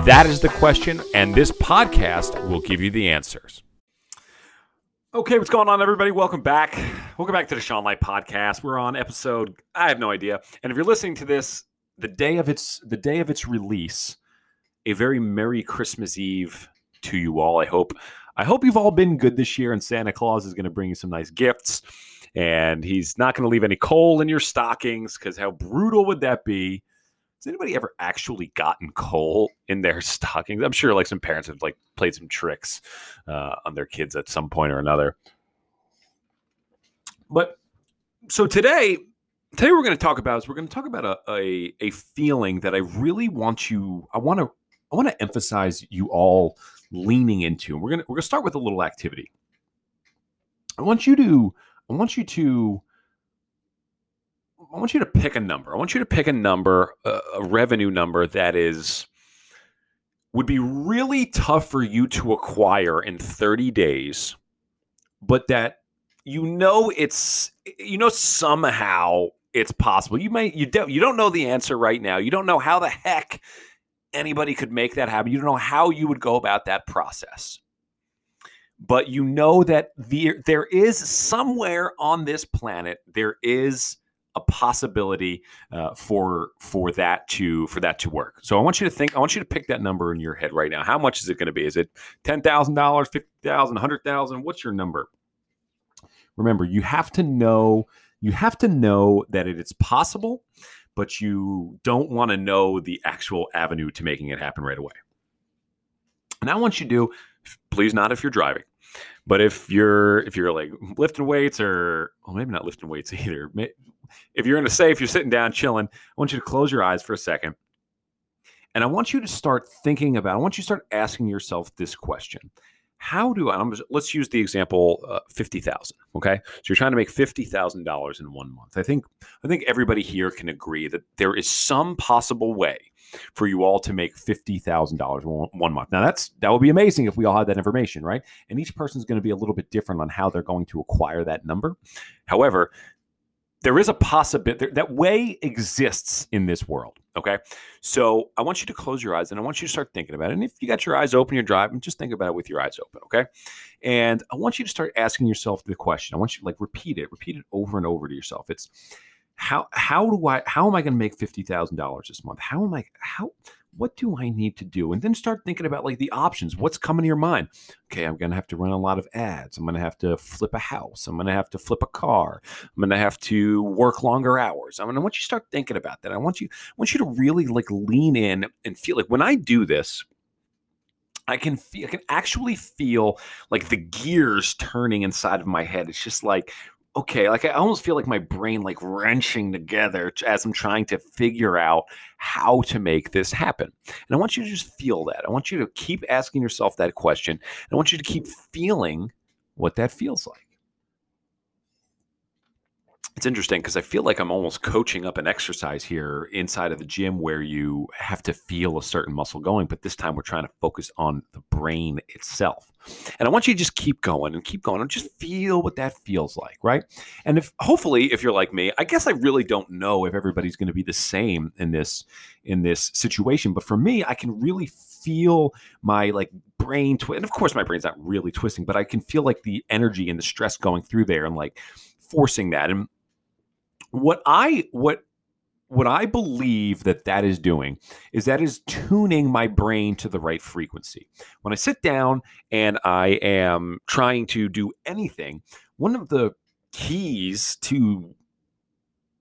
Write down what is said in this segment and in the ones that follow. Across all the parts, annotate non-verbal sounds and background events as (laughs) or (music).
That is the question, and this podcast will give you the answers. Okay, what's going on, everybody? Welcome back. Welcome back to the Sean Light Podcast. We're on episode, I have no idea. And if you're listening to this the day of its the day of its release, a very Merry Christmas Eve to you all. I hope I hope you've all been good this year, and Santa Claus is going to bring you some nice gifts. And he's not going to leave any coal in your stockings because how brutal would that be? Has anybody ever actually gotten coal in their (laughs) stockings? I'm sure like some parents have like played some tricks uh, on their kids at some point or another. But so today, today we're going to talk about is we're going to talk about a, a a feeling that I really want you. I want to I want to emphasize you all leaning into. We're gonna we're gonna start with a little activity. I want you to I want you to I want you to pick a number. I want you to pick a number, a, revenue number that is would be really tough for you to acquire in 30 days, but that you know it's you know somehow it's possible. You may you don't you don't know the answer right now. You don't know how the heck anybody could make that happen. You don't know how you would go about that process. But you know that the, there is somewhere on this planet there is a possibility uh, for for that to for that to work. So I want you to think. I want you to pick that number in your head right now. How much is it going to be? Is it ten thousand dollars, fifty thousand, hundred thousand? What's your number? Remember, you have to know. You have to know that it is possible, but you don't want to know the actual avenue to making it happen right away. And I want you to do. Please not if you're driving. But if you're if you're like lifting weights or well maybe not lifting weights (laughs) either, if you're in a safe, you're sitting down chilling, I want you to close your eyes for a second. And I want you to start thinking about, I want you to start asking yourself this question. How do I, I'm, let's use the example uh, 50,000, okay? So you're trying to make $50,000 in one month. I think I think everybody here can agree that there is some possible way for you all to make $50,000 one, month. Now that's that would be amazing if we all had that information, right? And each person's going to be a little bit different on how they're going to acquire that number. However, there is a possibility that way exists in this world. Okay. So I want you to close your eyes and I want you to start thinking about it. And if you got your eyes open, you're driving, just think about it with your eyes open. Okay. And I want you to start asking yourself the question. I want you to like repeat it, repeat it over and over to yourself. It's how, how do I, how am I going to make $50,000 this month? How am I, how, what do I need to do? And then start thinking about like the options. What's coming to your mind? Okay, I'm going to have to run a lot of ads. I'm going to have to flip a house. I'm going to have to flip a car. I'm going to have to work longer hours. I mean, I want you to start thinking about that. I want you, I want you to really like lean in and feel like when I do this, I can feel, I can actually feel like the gears turning inside of my head. It's just like okay, like I almost feel like my brain like wrenching together as I'm trying to figure out how to make this happen. And I want you to just feel that. I want you to keep asking yourself that question. I want you to keep feeling what that feels like it's interesting because I feel like I'm almost coaching up an exercise here inside of the gym where you have to feel a certain muscle going, but this time we're trying to focus on the brain itself. And I want you to just keep going and keep going and just feel what that feels like, right? And if hopefully if you're like me, I guess I really don't know if everybody's going to be the same in this in this situation, but for me, I can really feel my like brain twist. And of course my brain's not really twisting, but I can feel like the energy and the stress going through there and like forcing that. And what I what what I believe that that is doing is that is tuning my brain to the right frequency. When I sit down and I am trying to do anything, one of the keys to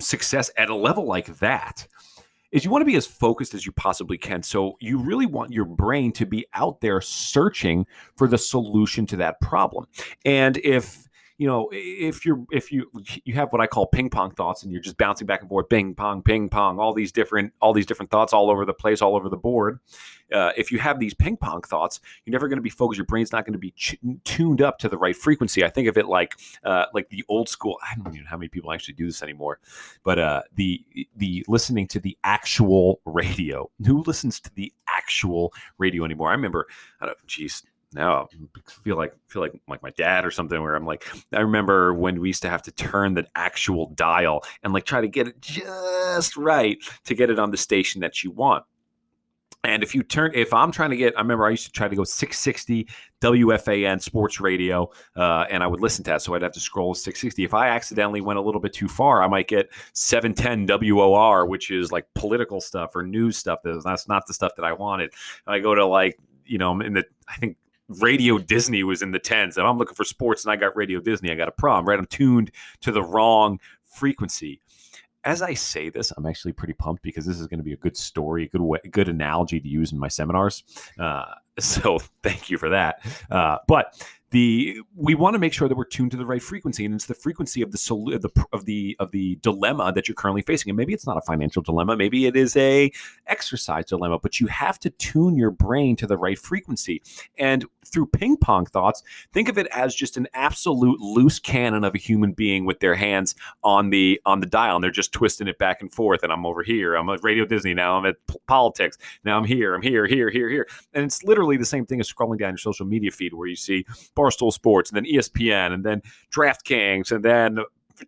success at a level like that is you want to be as focused as you possibly can. So you really want your brain to be out there searching for the solution to that problem. And if you know, if you're if you you have what I call ping pong thoughts, and you're just bouncing back and forth, ping pong, ping pong, all these different all these different thoughts all over the place, all over the board. Uh, if you have these ping pong thoughts, you're never going to be focused. Your brain's not going to be ch- tuned up to the right frequency. I think of it like uh, like the old school. I don't even know how many people actually do this anymore, but uh, the the listening to the actual radio. Who listens to the actual radio anymore? I remember. I don't, geez, now I feel like feel like like my dad or something where I'm like I remember when we used to have to turn the actual dial and like try to get it just right to get it on the station that you want. And if you turn, if I'm trying to get, I remember I used to try to go 660 WFAN sports radio, uh, and I would listen to that. So I'd have to scroll 660. If I accidentally went a little bit too far, I might get 710 WOR, which is like political stuff or news stuff. That's not the stuff that I wanted. I go to like, you know, in the, I think Radio Disney was in the tens. If I'm looking for sports and I got Radio Disney, I got a problem, right? I'm tuned to the wrong frequency as I say this, I'm actually pretty pumped because this is going to be a good story, a good way, good analogy to use in my seminars. Uh, (laughs) so thank you for that. Uh, but the we want to make sure that we're tuned to the right frequency and it's the frequency of the solu- of the of the of the dilemma that you're currently facing and maybe it's not a financial dilemma maybe it is a exercise dilemma but you have to tune your brain to the right frequency and through ping pong thoughts think of it as just an absolute loose cannon of a human being with their hands on the on the dial and they're just twisting it back and forth and I'm over here I'm at Radio Disney now I'm at p- politics now I'm here I'm here here here here. And it's literally the same thing as scrolling down your social media feed where you see Barstool Sports, and then ESPN, and then DraftKings, and then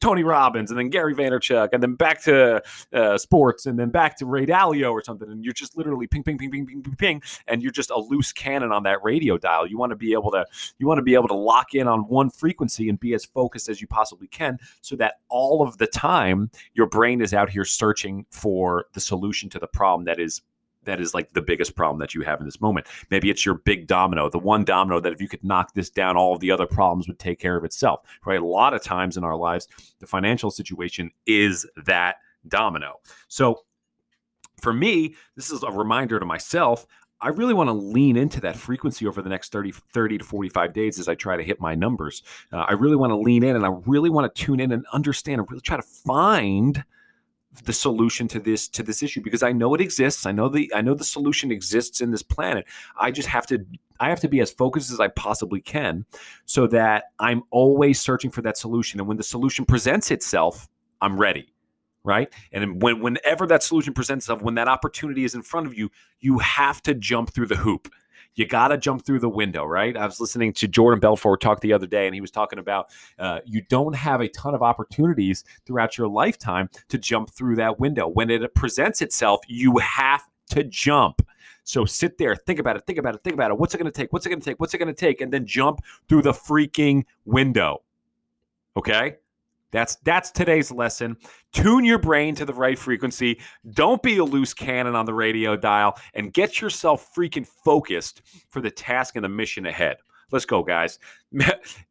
Tony Robbins, and then Gary Vaynerchuk, and then back to uh, sports, and then back to Ray Dalio or something, and you're just literally ping, ping, ping, ping, ping, ping, ping, and you're just a loose cannon on that radio dial. You want to be able to, you want to be able to lock in on one frequency and be as focused as you possibly can, so that all of the time your brain is out here searching for the solution to the problem that is that is like the biggest problem that you have in this moment. Maybe it's your big domino, the one domino that if you could knock this down, all of the other problems would take care of itself, right? A lot of times in our lives, the financial situation is that domino. So for me, this is a reminder to myself. I really want to lean into that frequency over the next 30, 30 to 45 days as I try to hit my numbers. Uh, I really want to lean in and I really want to tune in and understand and really try to find – the solution to this to this issue because I know it exists. I know the I know the solution exists in this planet. I just have to I have to be as focused as I possibly can so that I'm always searching for that solution and when the solution presents itself, I'm ready. Right? And when whenever that solution presents itself, when that opportunity is in front of you, you have to jump through the hoop you got to jump through the window, right? I was listening to Jordan Belfort talk the other day, and he was talking about uh, you don't have a ton of opportunities throughout your lifetime to jump through that window. When it presents itself, you have to jump. So sit there, think about it, think about it, think about it. What's it going to take? What's it going to take? What's it going to take? And then jump through the freaking window. Okay? That's that's today's lesson. Tune your brain to the right frequency. Don't be a loose cannon on the radio dial and get yourself freaking focused for the task and the mission ahead. Let's go, guys. (laughs)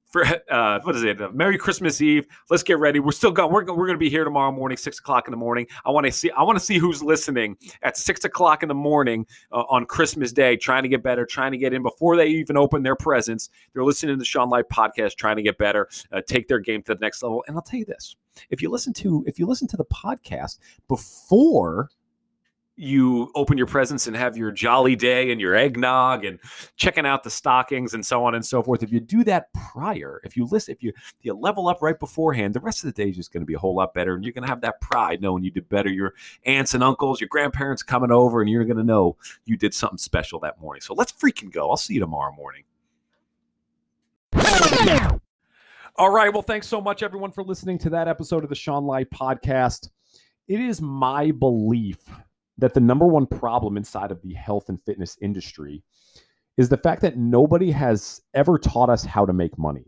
for (laughs) uh, what is it? Uh, Merry Christmas Eve. Let's get ready. We're still going. We're, we're going to be here tomorrow morning, six o'clock in the morning. I want to see. I want to see who's listening at six o'clock in the morning uh, on Christmas Day, trying to get better, trying to get in before they even open their presents. They're listening to the Sean Light podcast, trying to get better, uh, take their game to the next level. And I'll tell you this: if you listen to if you listen to the podcast before you open your presents and have your jolly day and your eggnog and checking out the stockings and so on and so forth. If you do that prior, if you listen, if you if you level up right beforehand, the rest of the day is just going to be a whole lot better, and you're going to have that pride knowing you did better. Your aunts and uncles, your grandparents coming over, and you're going to know you did something special that morning. So let's freaking go. I'll see you tomorrow morning. All right. Well, thanks so much, everyone, for listening to that episode of the Sean Light podcast. It is my belief that the number one problem inside of the health and fitness industry is the fact that nobody has ever taught us how to make money.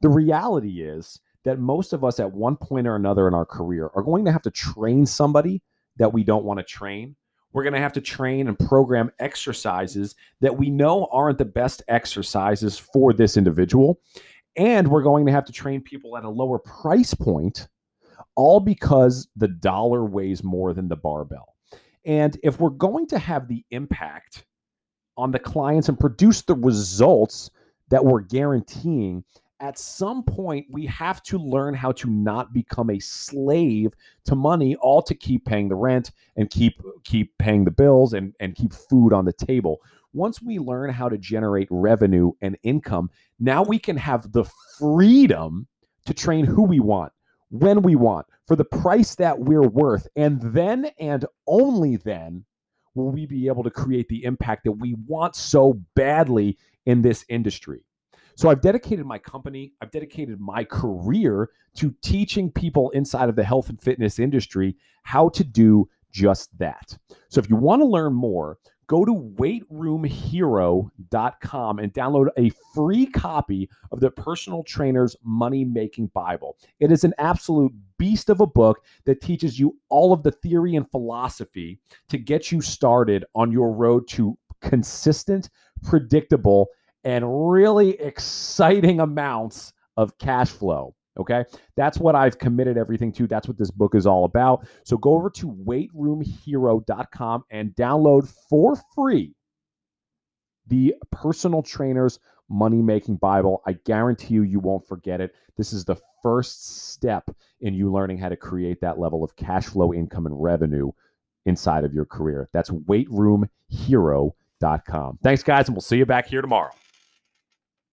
The reality is that most of us at one point or another in our career are going to have to train somebody that we don't want to train. We're going to have to train and program exercises that we know aren't the best exercises for this individual. And we're going to have to train people at a lower price point, all because the dollar weighs more than the barbell. And if we're going to have the impact on the clients and produce the results that we're guaranteeing at some point we have to learn how to not become a slave to money all to keep paying the rent and keep keep paying the bills and and keep food on the table. Once we learn how to generate revenue and income now we can have the freedom to train who we want when we want for the price that we're worth and then and only then will we be able to create the impact that we want so badly in this industry so I've dedicated my company, I've dedicated my career to teaching people inside of the health and fitness industry how to do just that. So if you want to learn more, go to weightroomhero.com and download a free copy of the personal trainer's money making bible it is an absolute beast of a book that teaches you all of the theory and philosophy to get you started on your road to consistent predictable and really exciting amounts of cash flow. Okay. That's what I've committed everything to. That's what this book is all about. So go over to weightroomhero.com and download for free the personal trainer's money making Bible. I guarantee you, you won't forget it. This is the first step in you learning how to create that level of cash flow, income, and revenue inside of your career. That's weightroomhero.com. Thanks, guys, and we'll see you back here tomorrow.